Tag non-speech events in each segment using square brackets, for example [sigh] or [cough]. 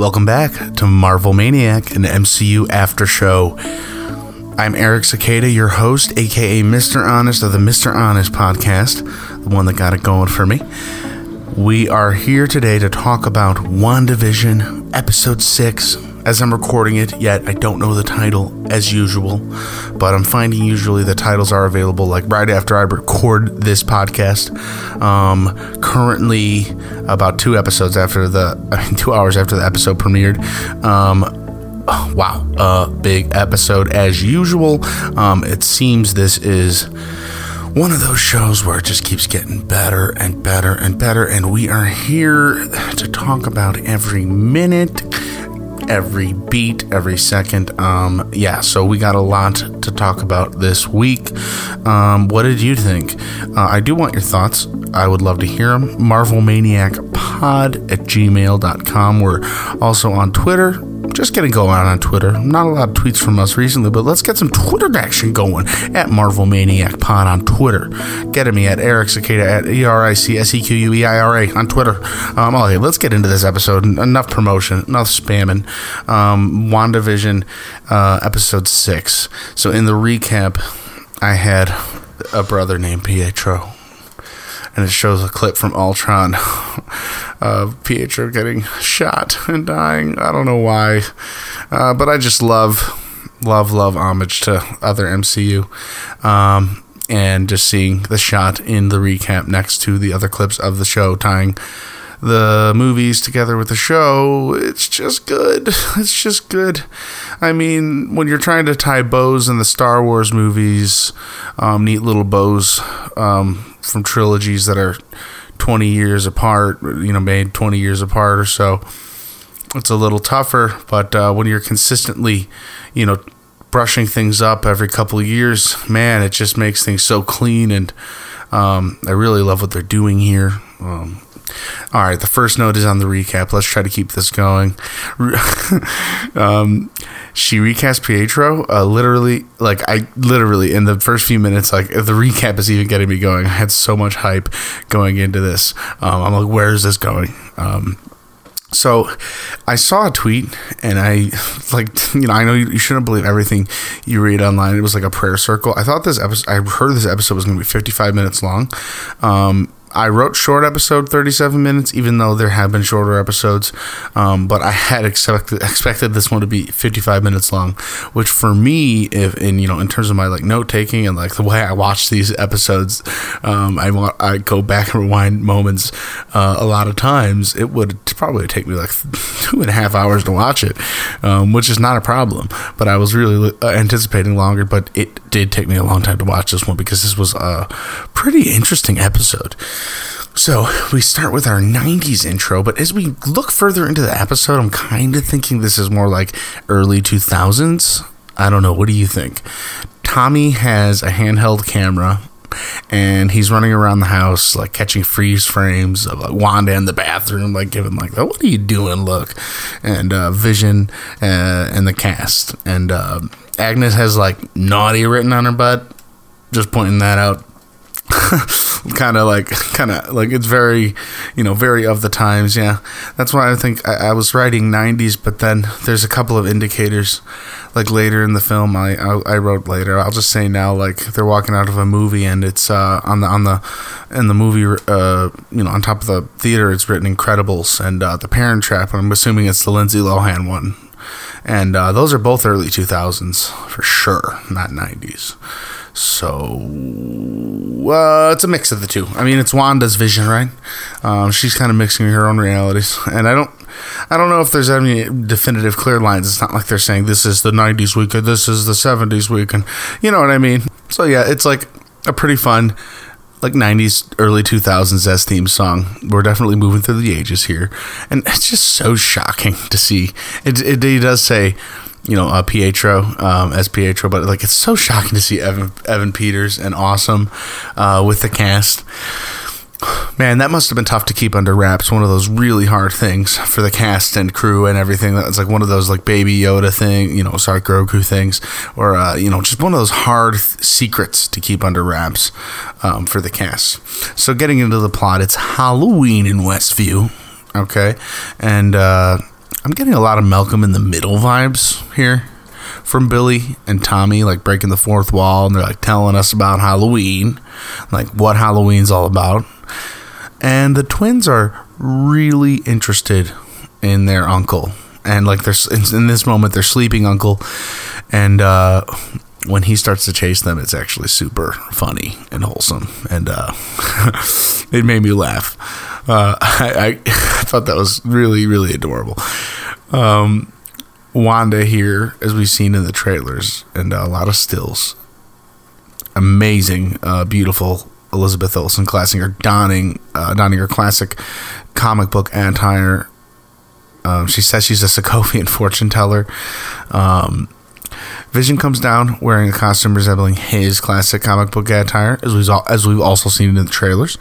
Welcome back to Marvel Maniac, an MCU after show. I'm Eric Sequeira, your host, aka Mr. Honest of the Mr. Honest podcast, the one that got it going for me. We are here today to talk about WandaVision, episode 6. As I'm recording it, yet I don't know the title as usual, but I'm finding usually the titles are available like right after I record this podcast. Um, currently, about two episodes after the, two hours after the episode premiered. Um, wow, a big episode as usual. Um, it seems this is one of those shows where it just keeps getting better and better and better, and we are here to talk about every minute. Every beat, every second. Um, yeah, so we got a lot to talk about this week. Um, what did you think? Uh, I do want your thoughts. I would love to hear them. Marvel Maniac Pod at gmail.com. We're also on Twitter just getting going on Twitter. Not a lot of tweets from us recently, but let's get some Twitter action going at Marvel Maniac Pod on Twitter. Get at me at Eric Sequeira at E R I C S E Q U E I R A on Twitter. Um, okay, let's get into this episode. Enough promotion, enough spamming. Um, WandaVision uh, episode six. So in the recap, I had a brother named Pietro and it shows a clip from Ultron [laughs] of Pietro getting shot and dying. I don't know why, uh, but I just love, love, love homage to other MCU. Um, and just seeing the shot in the recap next to the other clips of the show tying the movies together with the show, it's just good. [laughs] It's just good. I mean, when you're trying to tie bows in the Star Wars movies, um, neat little bows um, from trilogies that are 20 years apart, you know, made 20 years apart or so, it's a little tougher. But uh, when you're consistently, you know, brushing things up every couple of years, man, it just makes things so clean. And um, I really love what they're doing here. Um, all right, the first note is on the recap. Let's try to keep this going. [laughs] um, she recast Pietro. Uh, literally, like I literally in the first few minutes, like the recap is even getting me going. I had so much hype going into this. Um, I'm like, where is this going? Um, so I saw a tweet and I [laughs] like you know I know you, shouldn't believe everything you read online. It was like a prayer circle. I thought this episode I heard this episode was going to be 55 minutes long. Um, I wrote short episode 37 minutes, even though there have been shorter episodes. Um, but I had expected expected this one to be 55 minutes long, which for me, if in you know in terms of my like note taking and like the way I watch these episodes, um, I want I go back and rewind moments uh, a lot of times. It would probably take me like [laughs] two and a half hours to watch it, um, which is not a problem. But I was really uh, anticipating longer, but it did take me a long time to watch this one because this was a pretty interesting episode. So we start with our 90s intro, but as we look further into the episode, I'm kind of thinking this is more like early 2000s. I don't know. What do you think? Tommy has a handheld camera and he's running around the house like catching freeze frames of like Wanda in the bathroom, like giving like, oh, "What are you doing?" Look, and uh, Vision uh, and the cast, and uh, Agnes has like naughty written on her butt. Just pointing that out. [laughs] kind of like, kind of like it's very, you know, very of the times. Yeah, that's why I think I, I, was writing '90s, but then there's a couple of indicators, like later in the film. I, I, I wrote later. I'll just say now, like they're walking out of a movie, and it's uh, on the on the in the movie, uh, you know, on top of the theater, it's written Incredibles and uh, the Parent Trap, and I'm assuming it's the Lindsay Lohan one and uh, those are both early 2000s for sure, not 90s. So uh, it's a mix of the two. I mean, it's Wanda's vision, right? Um, she's kind of mixing her own realities, and I don't, I don't know if there's any definitive clear lines. It's not like they're saying this is the '90s week and this is the '70s week, and you know what I mean. So yeah, it's like a pretty fun like 90s early 2000s as theme song. We're definitely moving through the ages here. And it's just so shocking to see. It, it, it does say you know uh, pietro um, as pietro but like it's so shocking to see evan evan peters and awesome uh, with the cast Man, that must have been tough to keep under wraps. One of those really hard things for the cast and crew and everything. That's like one of those like Baby Yoda thing, you know, sorry, Grogu things, or uh, you know, just one of those hard th- secrets to keep under wraps um, for the cast. So, getting into the plot, it's Halloween in Westview, okay, and uh, I'm getting a lot of Malcolm in the Middle vibes here from Billy and Tommy, like breaking the fourth wall, and they're like telling us about Halloween, like what Halloween's all about. And the twins are really interested in their uncle, and like there's in this moment, they're sleeping uncle, and uh, when he starts to chase them, it's actually super funny and wholesome, and uh, [laughs] it made me laugh. Uh, [laughs] I, I, [laughs] thought that was really, really adorable. Um, Wanda here, as we've seen in the trailers, and a lot of stills. Amazing, uh, beautiful Elizabeth Olsen Classinger donning, uh, donning her classic comic book attire. Um, she says she's a Sokovian [laughs] fortune teller. Um, Vision comes down wearing a costume resembling his classic comic book attire, as we've as we've also seen in the trailers.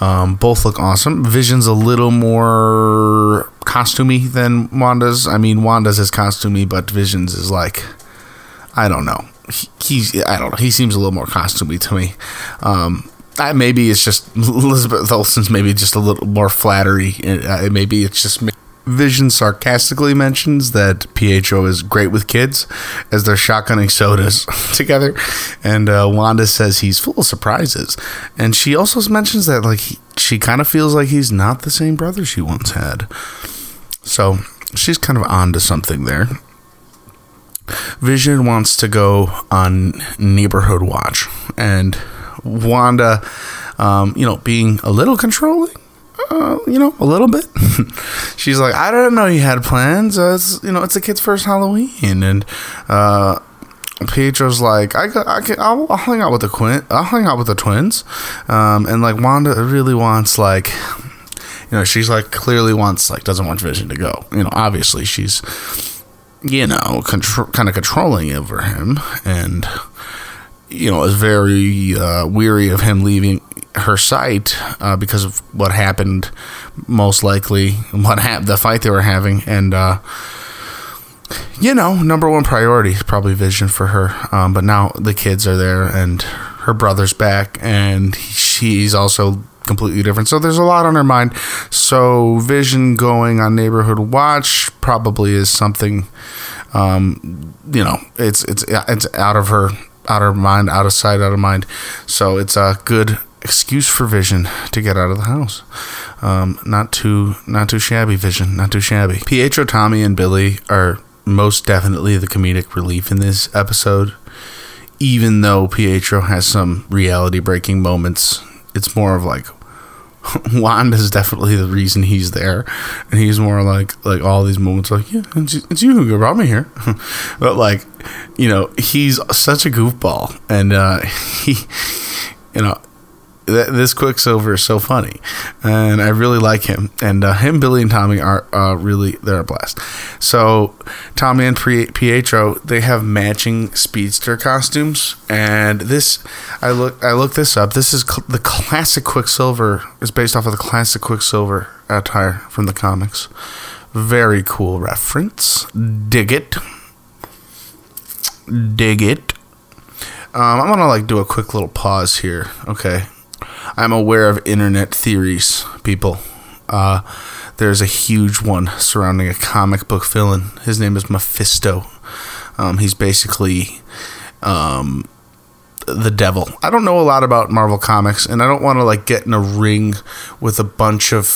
Um, both look awesome. Vision's a little more costumey than Wanda's. I mean, Wanda's is costumey, but Vision's is like, I don't know. He, he's I don't know. He seems a little more costumey to me. Um, I, maybe it's just [laughs] Elizabeth Olsen's maybe just a little more flattery. Uh, maybe it's just me. Vision sarcastically mentions that Pietro is great with kids as they're shotgunning sodas [laughs] together, and uh, Wanda says he's full of surprises. And she also mentions that like he, she kind of feels like he's not the same brother she once had. So she's kind of on to something there. Vision wants to go on neighborhood watch, and Wanda, um, you know, being a little controlling uh, you know, a little bit. [laughs] She's like, I didn't know you had plans. Uh, it's, you know, it's a kid's first Halloween, and uh, Pietro's like, I, I can, I'll, I'll, hang out with the Quint, I'll hang out with the twins, um, and like Wanda really wants like, you know, she's like clearly wants like doesn't want Vision to go. You know, obviously she's, you know, kind of controlling over him, and you know, is very uh, weary of him leaving her sight uh, because of what happened, most likely, [laughs] what ha- the fight they were having, and uh, you know, number one priority is probably Vision for her. Um, but now the kids are there, and her brother's back, and she's also completely different. So there's a lot on her mind. So Vision going on neighborhood watch probably is something. Um, you know, it's it's it's out of her out of mind, out of sight, out of mind. So it's a good excuse for Vision to get out of the house. Um, not too not too shabby, Vision. Not too shabby. Pietro, Tommy, and Billy are most definitely the comedic relief in this episode. Even though Pietro has some reality breaking moments, it's more of like [laughs] Wanda is definitely the reason he's there, and he's more like like all these moments like yeah, it's, it's you who brought me here, [laughs] but like you know he's such a goofball, and uh, [laughs] he you know th- this Quicksilver is so funny, and I really like him. And uh, him, Billy, and Tommy are uh, really they're a blast. So Tommy and Pietro they have matching speedster costumes, and this I look I looked this up. This is cl- the classic Quicksilver is based off of the classic Quicksilver attire from the comics. Very cool reference. Dig it. Dig it. Um, I'm gonna like do a quick little pause here. Okay, I'm aware of internet theories, people. Uh, there's a huge one surrounding a comic book villain. His name is Mephisto. Um, he's basically um, the devil. I don't know a lot about Marvel Comics, and I don't want to like get in a ring with a bunch of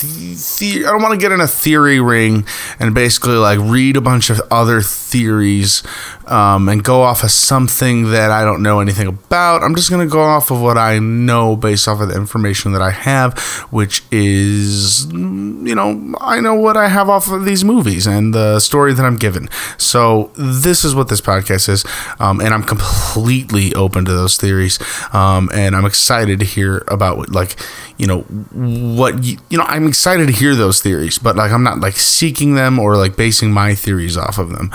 the- I don't want to get in a theory ring and basically like read a bunch of other theories um, and go off of something that I don't know anything about. I'm just going to go off of what I know based off of the information that I have, which is, you know, I know what I have off of these movies and the story that I'm given. So this is what this podcast is, um, and I'm completely open to those theories, um, and I'm excited to hear about like, you know, what you, you know. I'm excited to hear those theories, but like I'm not like seeking them or like basing my theories off of them.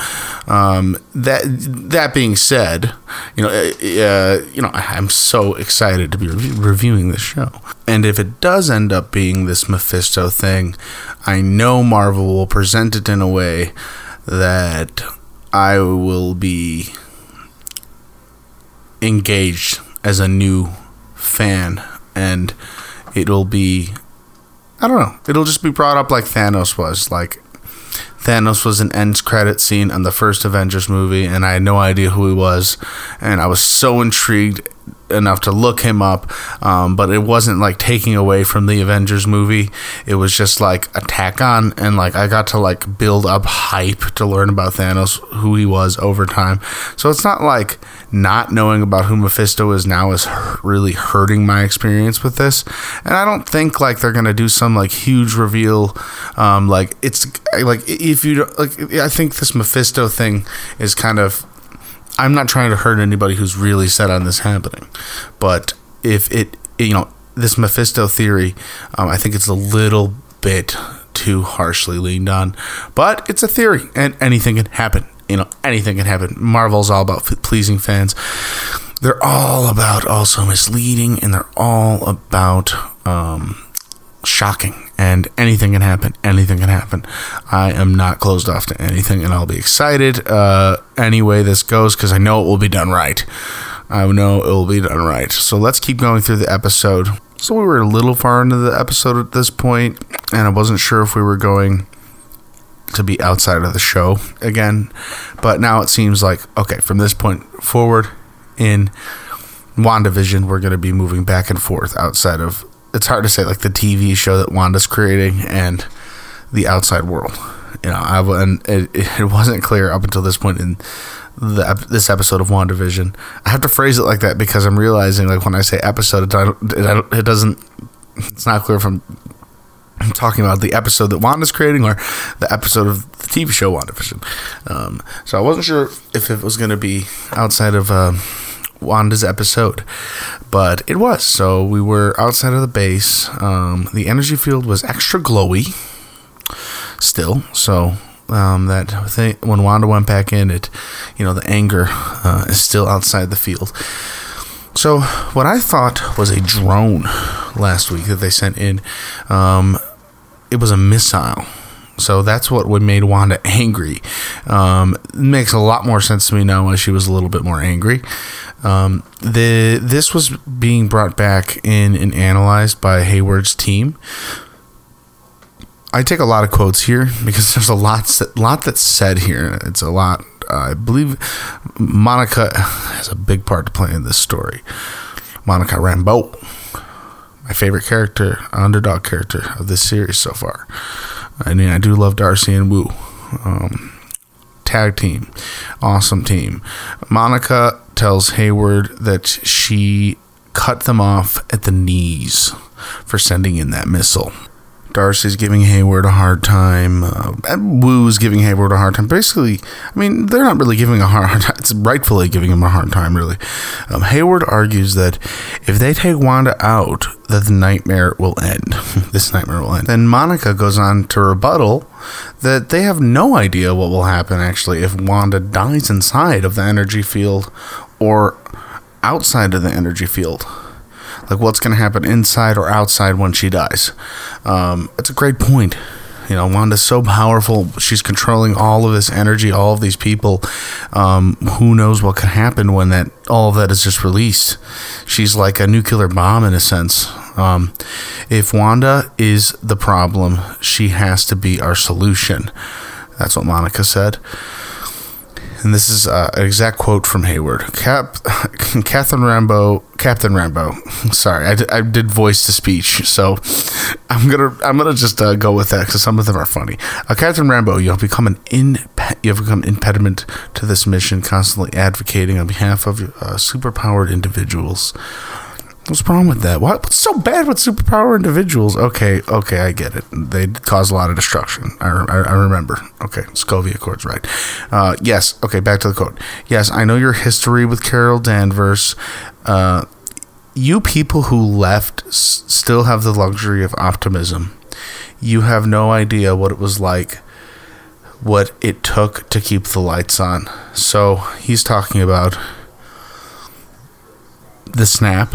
Um, that that being said, you know, uh, you know, I'm so excited to be re- reviewing this show. And if it does end up being this Mephisto thing, I know Marvel will present it in a way that I will be engaged as a new fan and it'll be I don't know. It'll just be brought up like Thanos was. Like, Thanos was an end credit scene on the first Avengers movie, and I had no idea who he was, and I was so intrigued enough to look him up, um, but it wasn't like taking away from the Avengers movie. It was just like a tack on, and like I got to like build up hype to learn about Thanos, who he was over time. So it's not like not knowing about who Mephisto is now is really hurting my experience with this. And I don't think like they're gonna do some like huge reveal. Um, like it's like if you like, I think this Mephisto thing is kind of I'm not trying to hurt anybody who's really set on this happening, but if it, you know, this Mephisto theory, um, I think it's a little bit too harshly leaned on, but it's a theory, and anything can happen. You know, anything can happen. Marvel's all about pleasing fans. They're all about also misleading, and they're all about um, shocking and anything can happen. Anything can happen. I am not closed off to anything, and I'll be excited uh, any way this goes because I know it will be done right. I know it will be done right. So let's keep going through the episode. So we were a little far into the episode at this point, and I wasn't sure if we were going to be outside of the show again. But now it seems like okay, from this point forward in WandaVision, we're going to be moving back and forth outside of it's hard to say like the TV show that Wanda's creating and the outside world. You know, I and it, it wasn't clear up until this point in the this episode of WandaVision. I have to phrase it like that because I'm realizing like when I say episode, it, it, it doesn't. It's not clear if I'm talking about the episode that Wanda's creating or the episode of the TV show WandaVision. Um, so I wasn't sure if it was going to be outside of. Uh, Wanda's episode, but it was. So we were outside of the base. Um, the energy field was extra glowy still. So um, that thing, when Wanda went back in, it, you know, the anger uh, is still outside the field. So what I thought was a drone last week that they sent in, um, it was a missile. So that's what would made Wanda angry. Um, makes a lot more sense to me now why she was a little bit more angry. Um, the this was being brought back in and analyzed by Hayward's team. I take a lot of quotes here because [laughs] there's a lot lot that's said here. It's a lot. Uh, I believe Monica has a big part to play in this story. Monica Rambeau, my favorite character, underdog character of this series so far. I mean, I do love Darcy and Woo. Um, tag team, awesome team. Monica tells Hayward that she cut them off at the knees for sending in that missile. Darcy's giving Hayward a hard time. Uh, giving Hayward a hard time. Basically, I mean, they're not really giving a hard time. It's rightfully giving him a hard time, really. Um, Hayward argues that if they take Wanda out, that the nightmare will end. [laughs] this nightmare will end. Then Monica goes on to rebuttal that they have no idea what will happen, actually, if Wanda dies inside of the energy field or outside of the energy field like what's going to happen inside or outside when she dies. Um, it's a great point. You know, Wanda's so powerful. She's controlling all of this energy, all of these people. Um, who knows what could happen when that all of that is just released? She's like a nuclear bomb in a sense. Um, if Wanda is the problem, she has to be our solution. That's what Monica said and this is uh, an exact quote from Hayward. Cap, [laughs] Catherine Rambeau, Captain Rambo. [laughs] Sorry, I did, voice to speech, so [laughs] I'm gonna I'm gonna just uh, go with that because some of them are funny. Uh, Captain Rambo, you have become an in you have become impediment to this mission, constantly advocating on behalf of uh, superpowered individuals. What's wrong with that? What, what's so bad with superpower individuals? Okay, okay, I get it. They cause a lot of destruction. I, I, I remember. Okay, Sokovia Accords, right. Uh, yes, okay, back to the quote. Yes, I know your history with Carol Danvers. Uh, you people who left s- still have the luxury of optimism. You have no idea what it was like, what it took to keep the lights on. So he's talking about the snap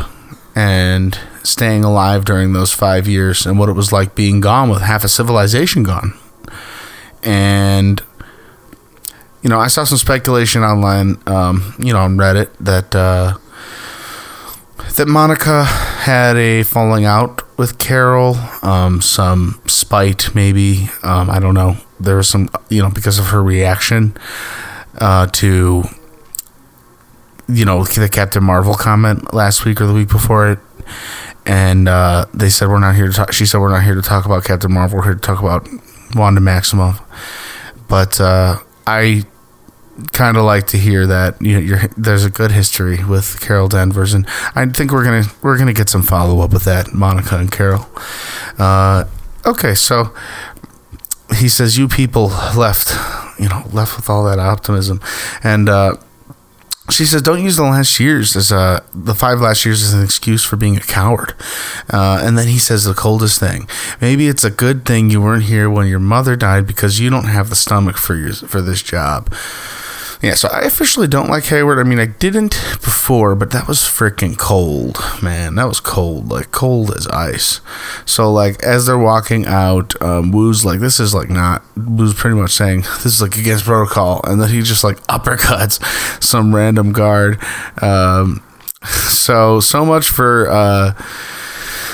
and staying alive during those five years and what it was like being gone with half a civilization gone. And, you know, I saw some speculation online, um, you know, on Reddit that, uh, that Monica had a falling out with Carol, um, some spite maybe. Um, I don't know. there was some, you know, because of her reaction uh, to, you know, the Captain Marvel comment last week or the week before it. And uh, they said, We're not here to talk. She said, We're not here to talk about Captain Marvel. We're here to talk about Wanda Maximoff. But uh, I kind of like to hear that you know there's a good history with Carol Danvers, and I think we're gonna we're gonna get some follow up with that Monica and Carol. Uh, okay, so he says you people left, you know, left with all that optimism, and uh, she says, "Don't use the last years as a the five last years as an excuse for being a coward." Uh, and then he says the coldest thing: "Maybe it's a good thing you weren't here when your mother died because you don't have the stomach for your for this job." Yeah, so I officially don't like Hayward. I mean, I didn't before, but that was freaking cold, man. That was cold, like cold as ice. So, like, as they're walking out, um, Woo's like, this is like not, Woo's pretty much saying, [laughs] this is like against protocol. And then he just like uppercuts [laughs] some random guard. Um, [laughs] so, so much for, uh,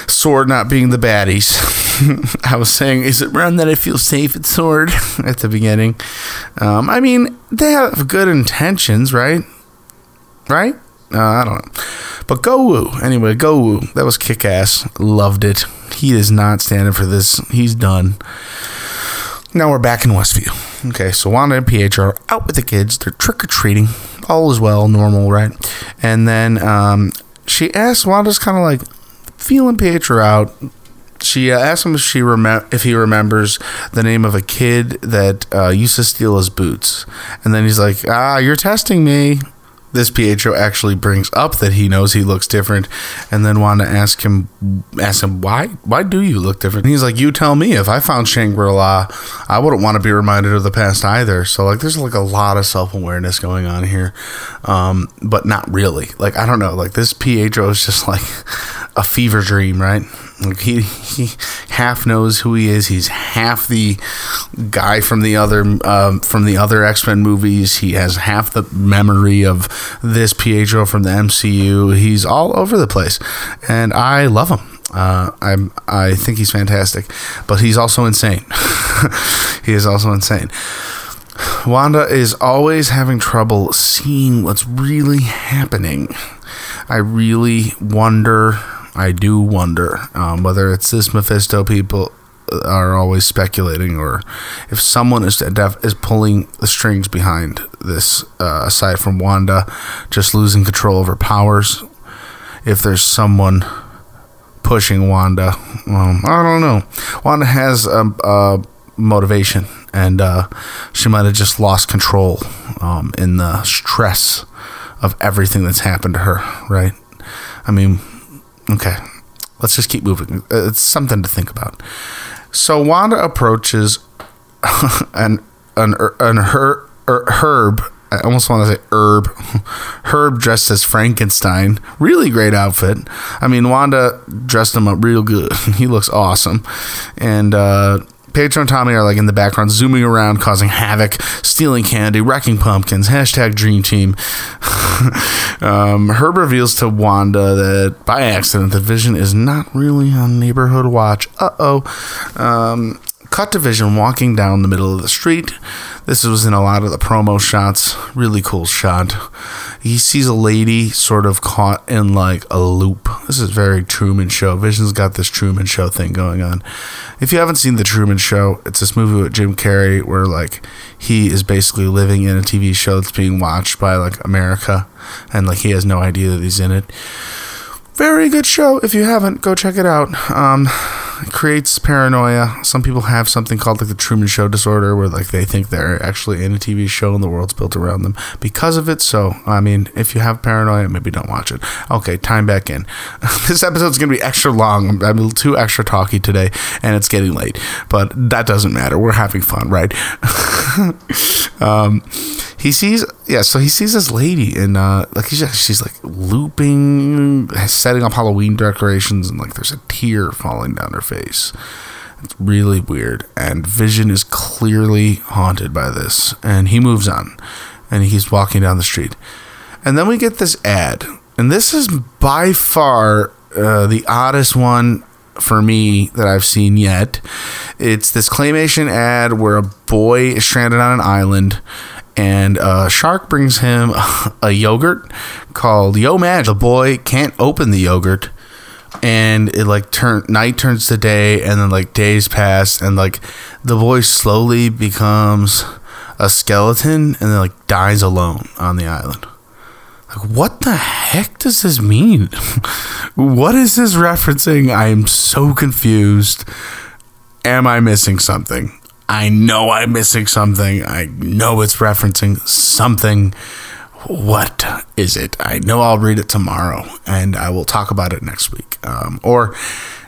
Sword not being the baddies. [laughs] I was saying, is it run that I feel safe at Sword [laughs] at the beginning? Um, I mean, they have good intentions, right? Right? Uh, I don't know. But Go Woo. Anyway, Go Woo. That was kick ass. Loved it. He is not standing for this. He's done. Now we're back in Westview. Okay, so Wanda and Pietro are out with the kids. They're trick or treating. All is well, normal, right? And then um, she asks, Wanda's kind of like feeling Pietro out she uh, asks him if she rem- if he remembers the name of a kid that uh, used to steal his boots, and then he's like, "Ah, you're testing me." This Pietro actually brings up that he knows he looks different, and then Wanda asks him, asks him why, why do you look different? And he's like, you tell me. If I found Shangri La, I wouldn't want to be reminded of the past either. So like, there's like a lot of self awareness going on here, um, but not really. Like I don't know. Like this Pietro is just like a fever dream, right? He he half knows who he is. He's half the guy from the other um, from the other X Men movies. He has half the memory of this Pietro from the MCU. He's all over the place, and I love him. Uh, I'm I think he's fantastic, but he's also insane. [laughs] he is also insane. Wanda is always having trouble seeing what's really happening. I really wonder I do wonder um, whether it's this Mephisto people are always speculating, or if someone is is pulling the strings behind this. Uh, aside from Wanda just losing control of her powers, if there's someone pushing Wanda, um, I don't know. Wanda has a, a motivation, and uh, she might have just lost control um, in the stress of everything that's happened to her. Right? I mean, Okay, let's just keep moving. Uh, it's something to think about. So Wanda approaches [laughs] an an an her, er, herb. I almost want to say herb. [laughs] Herb dressed as Frankenstein. Really great outfit. I mean, Wanda dressed him up real good. [laughs] he looks awesome. And uh, Pietro and Tommy are like in the background, zooming around, causing havoc, stealing candy, wrecking pumpkins. Hashtag Dream Team. [laughs] um, Herb reveals to Wanda that by accident the Vision is not really on neighborhood watch. Uh oh. Um, cut to Vision walking down the middle of the street. This was in a lot of the promo shots. Really cool shot. He sees a lady sort of caught in like a loop. This is very Truman Show. Vision's got this Truman Show thing going on. If you haven't seen the Truman Show, it's this movie with Jim Carrey where like he is basically living in a TV show that's being watched by like America, and like he has no idea that he's in it. Very good show. If you haven't, go check it out. Um, it creates paranoia. Some people have something called like the Truman Show disorder, where like they think they're actually in a TV show and the world's built around them because of it. So, I mean, if you have paranoia, maybe don't watch it. Okay, time back in. [laughs] this episode's gonna be extra long. I'm a little too extra talky today, and it's getting late. But that doesn't matter. We're having fun, right? [laughs] um, he sees yeah so he sees this lady and uh like he's just, she's like looping setting up halloween decorations and like there's a tear falling down her face it's really weird and vision is clearly haunted by this and he moves on and he's walking down the street and then we get this ad and this is by far uh, the oddest one for me that I've seen yet. It's this claymation ad where a boy is stranded on an island and a shark brings him [laughs] a yogurt called Yo Mag. The boy can't open the yogurt and it like turn night turns to day and then like days pass and like the boy slowly becomes a skeleton and then like dies alone on the island. Like, what the heck does this mean? [laughs] what is this referencing? I am so confused. Am I missing something? I know I'm missing something. I know it's referencing something. What is it? I know I'll read it tomorrow and I will talk about it next week. Um, or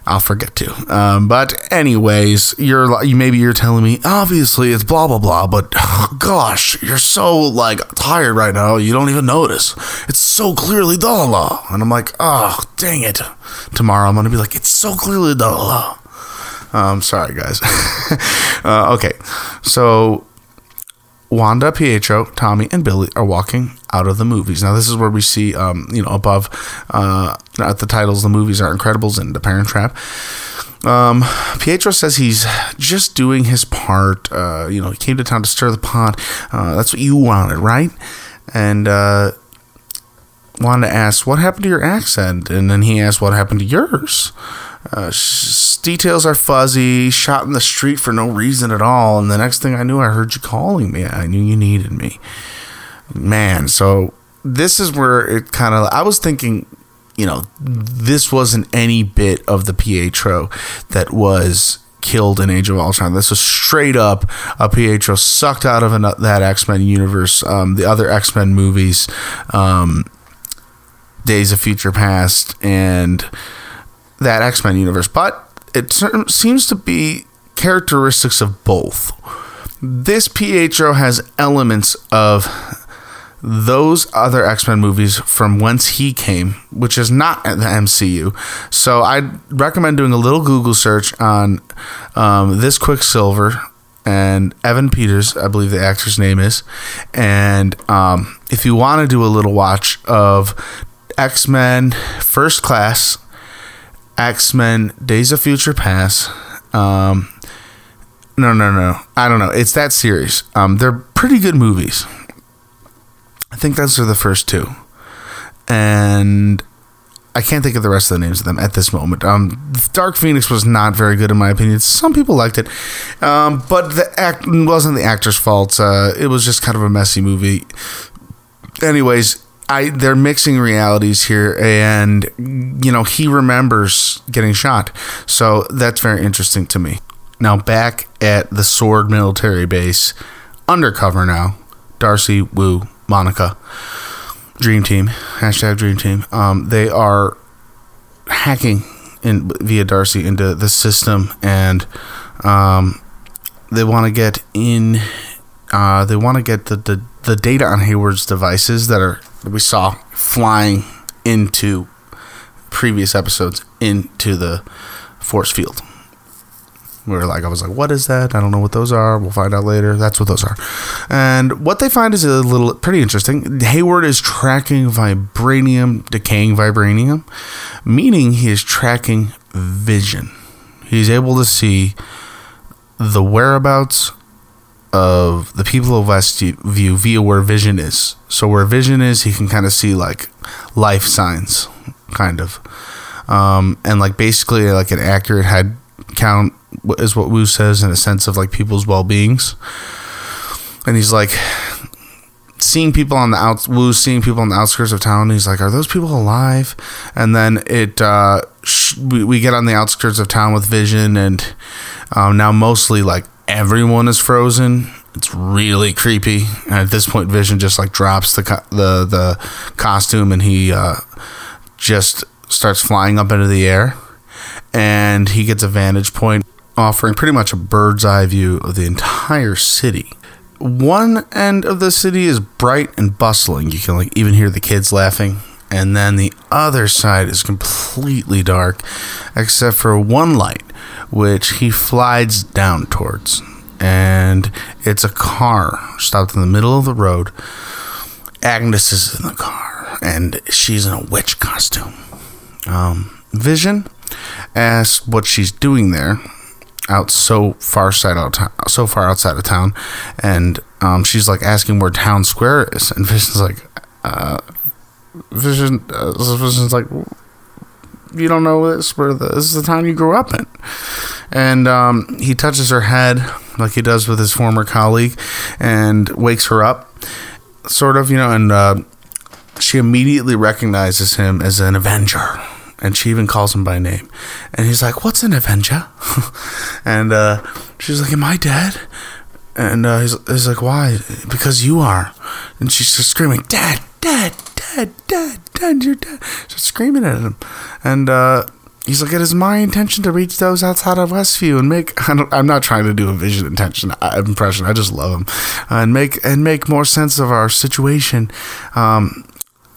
I'll forget to. Um, but anyways, you're you maybe you're telling me obviously it's blah blah blah, but gosh, you're so like tired right now. You don't even notice. It's so clearly blah blah, and I'm like, oh dang it. Tomorrow I'm gonna be like, it's so clearly blah blah. Um, sorry guys. [laughs] uh, okay, so Wanda, Pietro, Tommy, and Billy are walking out of the movies. Now, this is where we see, um, you know, above uh, at the titles, the movies are Incredibles and The Parent Trap. Um, Pietro says he's just doing his part. Uh, you know, he came to town to stir the pot. Uh, that's what you wanted, right? And uh, Wanda asks, What happened to your accent? And then he asks, What happened to yours? Uh, details are fuzzy, shot in the street for no reason at all. And the next thing I knew, I heard you calling me. I knew you needed me. Man, so this is where it kind of, I was thinking, you know, this wasn't any bit of the Pietro that was killed in Age of Ultron. This was straight up a Pietro sucked out of an, that X Men universe, um, the other X Men movies, um, Days of Future Past, and that X Men universe. But it seems to be characteristics of both. This Pietro has elements of those other X Men movies from whence he came, which is not the MCU. So I'd recommend doing a little Google search on um, this Quicksilver and Evan Peters, I believe the actor's name is. And um, if you want to do a little watch of X Men First Class X Men, Days of Future Past. Um, no, no, no. I don't know. It's that series. Um, they're pretty good movies. I think those are the first two, and I can't think of the rest of the names of them at this moment. Um, Dark Phoenix was not very good in my opinion. Some people liked it, um, but the act wasn't the actor's fault. Uh, it was just kind of a messy movie. Anyways, I they're mixing realities here, and you know he remembers getting shot, so that's very interesting to me. Now back at the Sword military base, undercover now, Darcy, Woo, Monica, Dream Team, hashtag Dream Team. Um, they are hacking in via Darcy into the system, and um, they want to get in. Uh, they want to get the, the the data on Hayward's devices that are that we saw flying into previous episodes into the force field. We were like, I was like, what is that? I don't know what those are. We'll find out later. That's what those are. And what they find is a little pretty interesting. Hayward is tracking vibranium, decaying vibranium, meaning he is tracking vision. He's able to see the whereabouts of the people of Westview via where Vision is. So where Vision is, he can kind of see like life signs, kind of, um, and like basically like an accurate head count is what Woo says in a sense of like people's well beings. And he's like seeing people on the out Woo seeing people on the outskirts of town. he's like, "Are those people alive?" And then it uh, sh- we, we get on the outskirts of town with Vision, and um, now mostly like everyone is frozen. It's really creepy. And at this point, Vision just like drops the co- the the costume and he uh, just starts flying up into the air, and he gets a vantage point offering pretty much a bird's eye view of the entire city. One end of the city is bright and bustling. You can like even hear the kids laughing. And then the other side is completely dark, except for one light which he flies down towards. And it's a car stopped in the middle of the road. Agnes is in the car, and she's in a witch costume. Um, Vision, asks what she's doing there out so far side out so far outside of town, and um, she's like asking where town square is, and Vision's like, uh, Vision, uh, Vision's like, you don't know this this is the town you grew up in, and um, he touches her head like he does with his former colleague, and wakes her up, sort of, you know, and uh, she immediately recognizes him as an Avenger and she even calls him by name. And he's like, "What's an Avenger?" [laughs] and uh, she's like, "Am I dead?" And uh, he's, he's like, "Why?" Because you are. And she's just screaming, "Dad, Dad, Dad, Dad, Dad, you're dead!" She's screaming at him, and uh, he's like, "It is my intention to reach those outside of Westview and make." [laughs] I'm not trying to do a vision intention uh, impression. I just love him, uh, and make and make more sense of our situation. Um,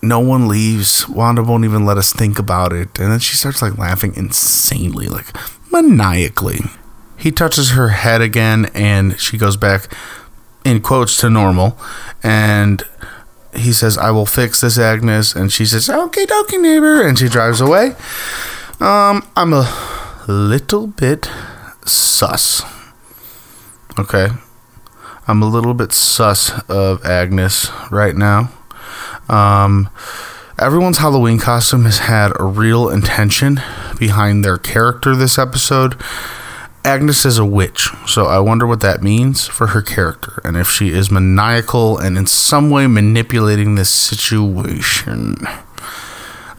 no one leaves. Wanda won't even let us think about it. And then she starts like laughing insanely, like maniacally. He touches her head again and she goes back in quotes to normal. And he says, I will fix this, Agnes. And she says, Okay, dokie, neighbor. And she drives away. Um, I'm a little bit sus. Okay. I'm a little bit sus of Agnes right now. Um, everyone's Halloween costume has had a real intention behind their character this episode. Agnes is a witch, so I wonder what that means for her character and if she is maniacal and in some way manipulating this situation.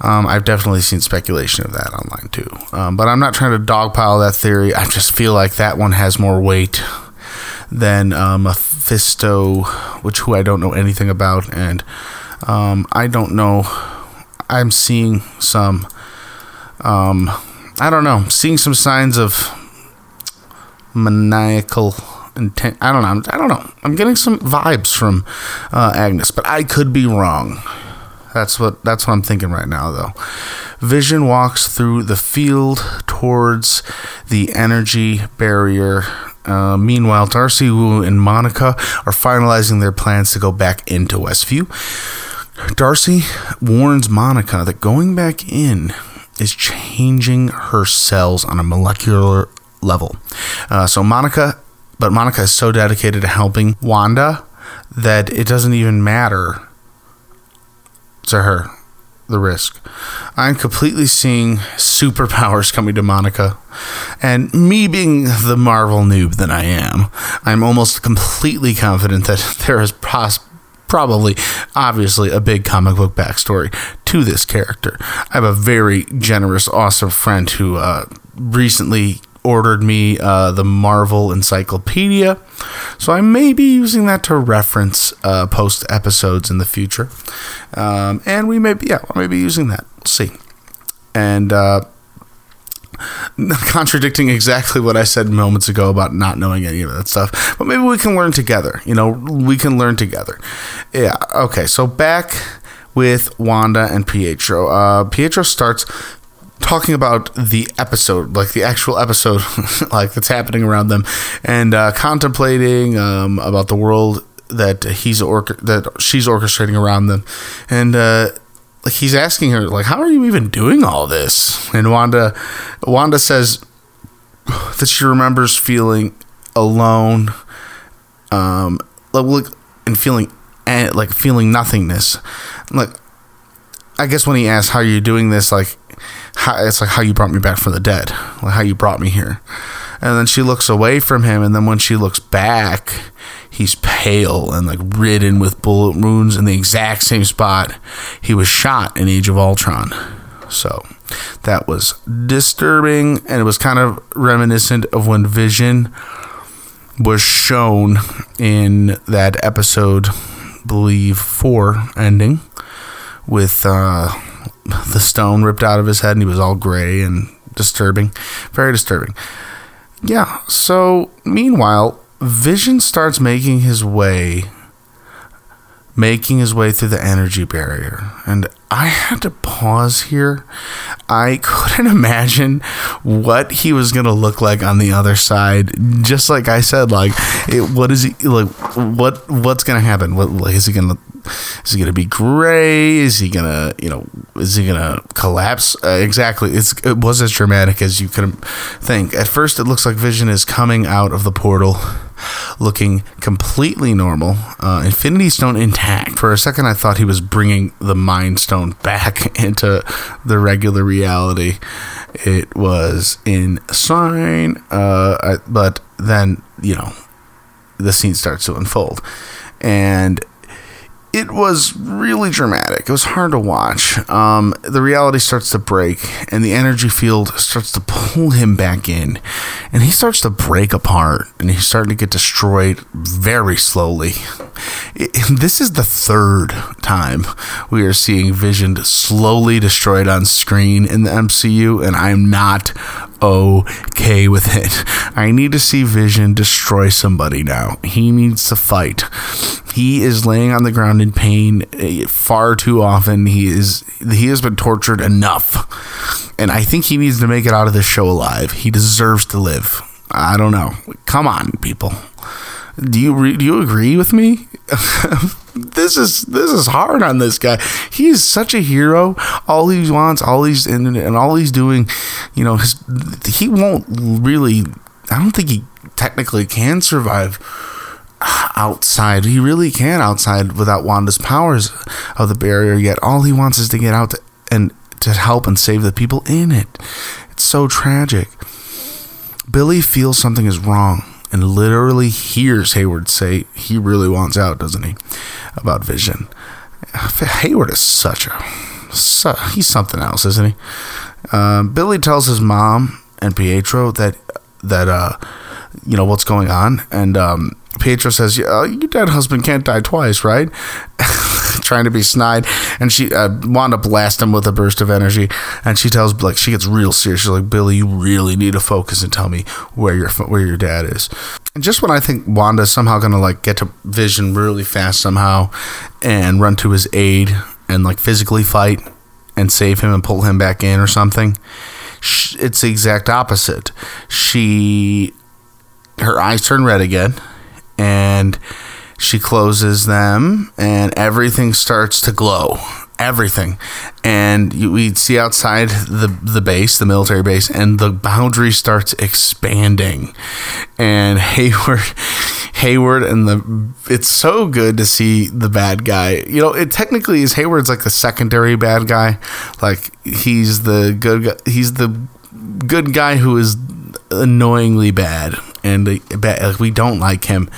Um, I've definitely seen speculation of that online too. Um, but I'm not trying to dogpile that theory. I just feel like that one has more weight than um, Mephisto, which who I don't know anything about, and um, I don't know. I'm seeing some. Um, I don't know. Seeing some signs of maniacal intent. I don't know. I don't know. I'm getting some vibes from uh, Agnes, but I could be wrong. That's what that's what I'm thinking right now, though. Vision walks through the field towards the energy barrier. Uh, meanwhile, Darcy, Woo, and Monica are finalizing their plans to go back into Westview. Darcy warns Monica that going back in is changing her cells on a molecular level. Uh, so Monica, but Monica is so dedicated to helping Wanda that it doesn't even matter to her the risk. I'm completely seeing superpowers [laughs] coming to Monica. And me being the Marvel noob that I am, I'm almost completely confident that [laughs] there is pos- probably, obviously, a big comic book backstory to this character. I have a very generous, awesome friend who uh, recently ordered me uh, the Marvel Encyclopedia. So I may be using that to reference uh, post episodes in the future. Um, and we may be, yeah, I may be using that. Let's see. And uh, [laughs] contradicting exactly what I said moments ago about not knowing any of that stuff. But maybe we can learn together. You know, we can learn together. Yeah. Okay. So back with Wanda and Pietro. Uh, Pietro starts talking about the episode, like the actual episode, [laughs] like that's happening around them, and uh, contemplating um, about the world that he's or that she's orchestrating around them, and uh, like he's asking her like how are you even doing all this? And wanda wanda says that she remembers feeling alone um like and feeling like feeling nothingness. Like i guess when he asks how are you doing this? Like how, it's like how you brought me back from the dead like how you brought me here and then she looks away from him and then when she looks back he's pale and like ridden with bullet wounds in the exact same spot he was shot in Age of Ultron. So that was disturbing and it was kind of reminiscent of when Vision was shown in that episode, believe four ending, with uh, the stone ripped out of his head and he was all gray and disturbing. Very disturbing. Yeah, so meanwhile, Vision starts making his way making his way through the energy barrier. And I had to pause here. I [laughs] couldn't imagine what he was going to look like on the other side. Just like I said, like, it, what is he like? What what's going to happen? What like, is he going to? Is he gonna be gray? Is he gonna, you know, is he gonna collapse? Uh, exactly. It's it was as dramatic as you could think. At first, it looks like Vision is coming out of the portal, looking completely normal. Uh, Infinity Stone intact. For a second, I thought he was bringing the Mind Stone back [laughs] into the regular reality. It was insane. Uh, I, but then, you know, the scene starts to unfold. And it was really dramatic. It was hard to watch. Um, the reality starts to break, and the energy field starts to [laughs] pull him back in, and he starts to break apart, and he's starting to get destroyed very slowly. It, this is the third time we are seeing Vision slowly destroyed on screen in the MCU, and I'm not okay with it. I need to see Vision destroy somebody now. He needs to fight. He is laying on the ground in pain eh, far too often. He is he has been tortured enough. And I think he needs to make it out of this show alive. He deserves to live. I don't know. Come on, people. Do you re- do you agree with me? [laughs] this is this is hard on this guy. He's such a hero. All he wants, all he's and, and all he's doing, you know, his, he won't really. I don't think he technically can survive outside. He really can outside without Wanda's powers of the barrier. Yet all he wants is to get out to, and to help and save the people in it. It's so tragic. Billy feels something is wrong and literally hears Hayward say he really wants out, doesn't he? About Vision. Hayward is such a. Su- he's something else, isn't he? Uh, Billy tells his mom and Pietro that that uh, you know what's going on, and um, Pietro says, "Yeah, your dead husband can't die twice, right?" [laughs] Trying to be snide, and she uh, Wanda blasts him with a burst of energy, and she tells like she gets real serious. She's like, "Billy, you really need to focus and tell me where your where your dad is." And just when I think Wanda's somehow gonna like get to Vision really fast somehow, and run to his aid and like physically fight and save him and pull him back in or something, it's the exact opposite. She her eyes turn red again and she closes them and everything starts to glow. Everything. And you, we see outside the the base the military base and the boundary starts expanding. And [laughs] hayward hayward and the it's so good to see the bad guy. You know it technically is hayward's like the secondary bad guy. Like he's the good guy he's the good guy who is annoyingly bad and like we don't like him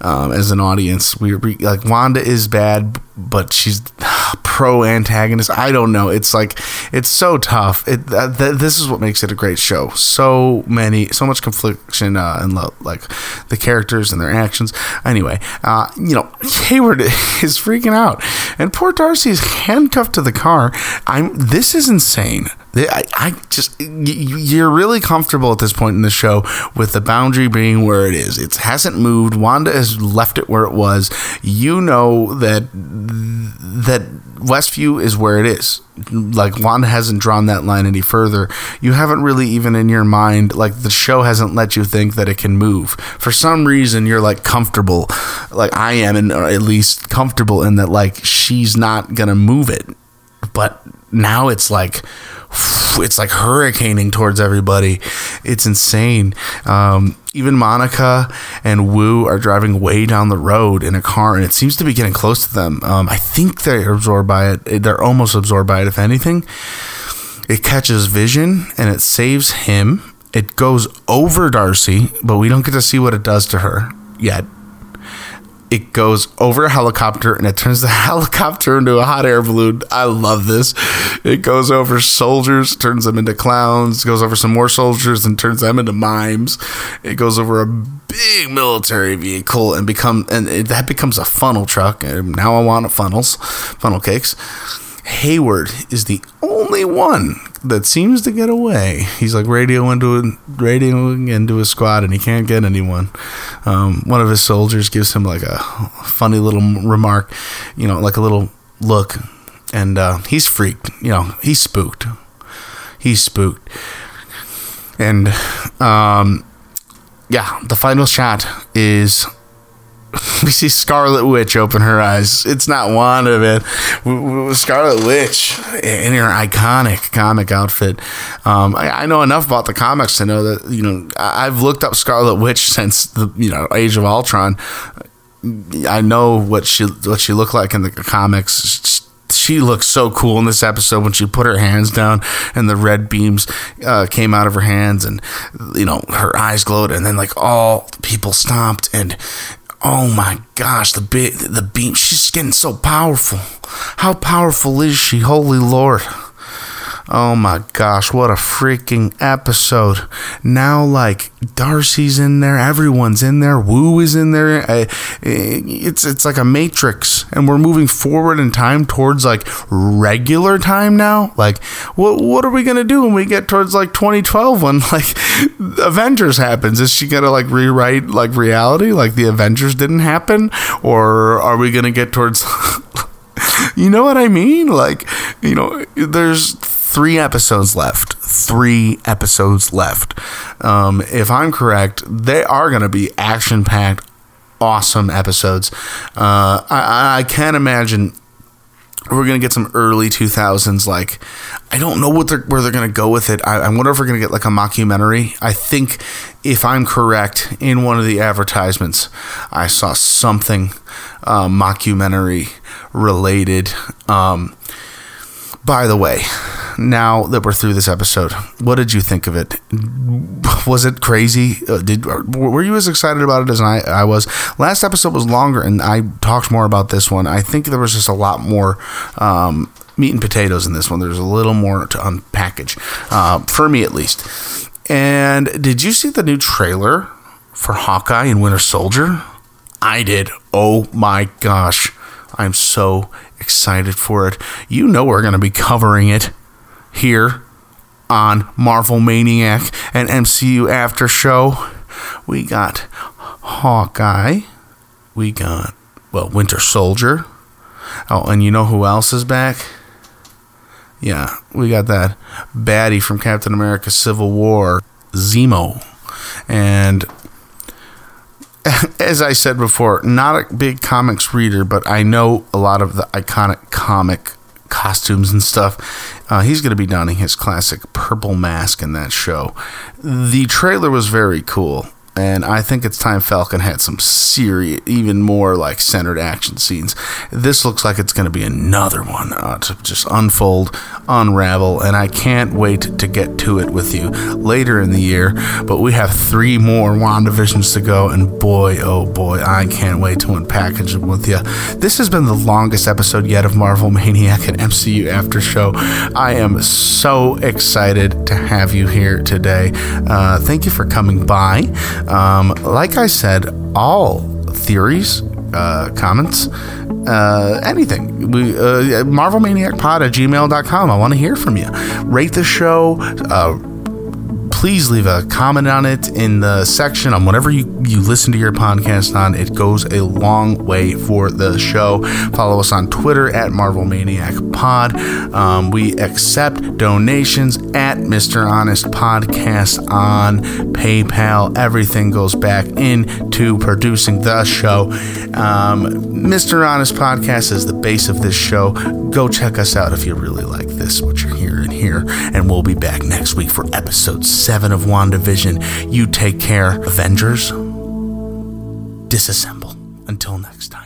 um, as an audience. We like Wanda is bad, but she's [sighs] pro antagonist. I don't know. It's like it's so tough. It th- th- this is what makes it a great show. So many, so much confliction uh, and lo- like the characters and their actions. Anyway, uh, you know, Hayward [laughs] is freaking out, and poor Darcy is handcuffed to the car. I'm. This is insane. I, I just you're really comfortable at this point in the show with the boundary being where it is. It hasn't moved. Wanda has left it where it was. You know that that Westview is where it is. Like Wanda hasn't drawn that line any further. You haven't really even in your mind like the show hasn't let you think that it can move. For some reason you're like comfortable like I am and at least comfortable in that like she's not to move it. But now it's like it's like hurricaning towards everybody. It's insane. Um, even Monica and Woo are driving way down the road in a car, and it seems to be getting close to them. Um, I think they're absorbed by it. They're almost absorbed by it, if anything. It catches Vision and it saves him. It goes over Darcy, but we don't get to see what it does to her yet it goes over a helicopter and it turns the [laughs] helicopter into a hot air balloon. I love this. It goes over soldiers, turns them into clowns, goes over some more soldiers and turns them into mimes. It goes over a big military vehicle and become and it, that becomes a funnel truck. And now I want funnels, funnel cakes. Hayward is the only one that seems to get away. He's like radio into radioing into a squad, and he can't get anyone. Um, one of his soldiers gives him like a funny little remark, you know, like a little look, and uh, he's freaked. You know, he's spooked. He's spooked, and um, yeah, the final shot is [laughs] we see Scarlet Witch open her eyes. It's not Wanda, man. Scarlet Witch in her iconic comic outfit. Um, I, I, know enough about the comics to know that you know I've looked up Scarlet Witch [laughs] since the you know Age of Ultron. I know what she what she looked like in the comics she looked so cool in this episode when she put her hands down and the red beams uh, came out of her hands and you know her eyes glowed and then like all people stomped and Oh my gosh, the bit the beam she's getting so powerful. How powerful is she, holy lord? Oh my gosh, what a freaking episode. Now, like, Darcy's in there, everyone's in there, Woo is in there. It's, it's like a matrix, and we're moving forward in time towards like regular time now. Like, what, what are we gonna do when we get towards like 2012 when [laughs] like Avengers happens? Is she gonna like rewrite like reality? Like, the Avengers didn't happen? Or are we gonna get towards. [laughs] you know what I mean? Like, you know, there's three episodes left. Three episodes left. Um, if I'm correct, they are going to be action packed, awesome episodes. Uh, I, I can't imagine we're gonna get some early 2000s like i don't know what they're where they're gonna go with it I, I, wonder if we're gonna get like a mockumentary i think if i'm correct in one of the advertisements i saw something uh, mockumentary related um, by the way now that we're through this episode, what did you think of it? Was it crazy? Uh, did were you as excited about it as I, I was? Last episode was longer, and I talked more about this one. I think there was just a lot more um, meat and potatoes in this one. There's a little more to unpackage, uh, for me at least. And did you see the new trailer for Hawkeye and Winter Soldier? I did. Oh my gosh. I'm so excited for it. You know we're going to be covering it here on Marvel Maniac and MCU After Show. We got Hawkeye. We got, well, Winter Soldier. Oh, and you know who else is back? Yeah, we got that baddie from Captain America Civil War, Zemo. And [laughs] as I said before, not a big comics reader, but I know a lot of the iconic comic costumes and stuff. Uh, he's going to be donning his classic purple mask in that show. The trailer was very cool and I think it's time Falcon had some serious, even more like centered action scenes. This looks like it's going to be another one uh, to just unfold, unravel, and I can't wait to get to it with you later in the year. But we have three more WandaVisions to go, and boy, oh boy, I can't wait to unpackage them with you. This has been the longest episode yet of Marvel Maniac and MCU After Show. I am so excited to have you here today. Uh, thank you for coming by. Um, like I said, all theories, uh, comments, uh, anything. We uh, Marvel Maniac Pod at gmail.com. I want to hear from you. Rate the show. Uh, please leave a comment on it in the section on whatever you, you listen to your podcast on. It goes a long way for the show. Follow us on Twitter at Marvel Maniac Pod. Um, we accept donations at Mr. Honest Podcast on PayPal. Everything goes back into producing the show. Um, Mr. Honest Podcast is the base of this show. Go check us out if you really like this, what you're hearing here. And we'll be back next week for episode 7 seven of WandaVision. You take care, Avengers. Disassemble. Until next time.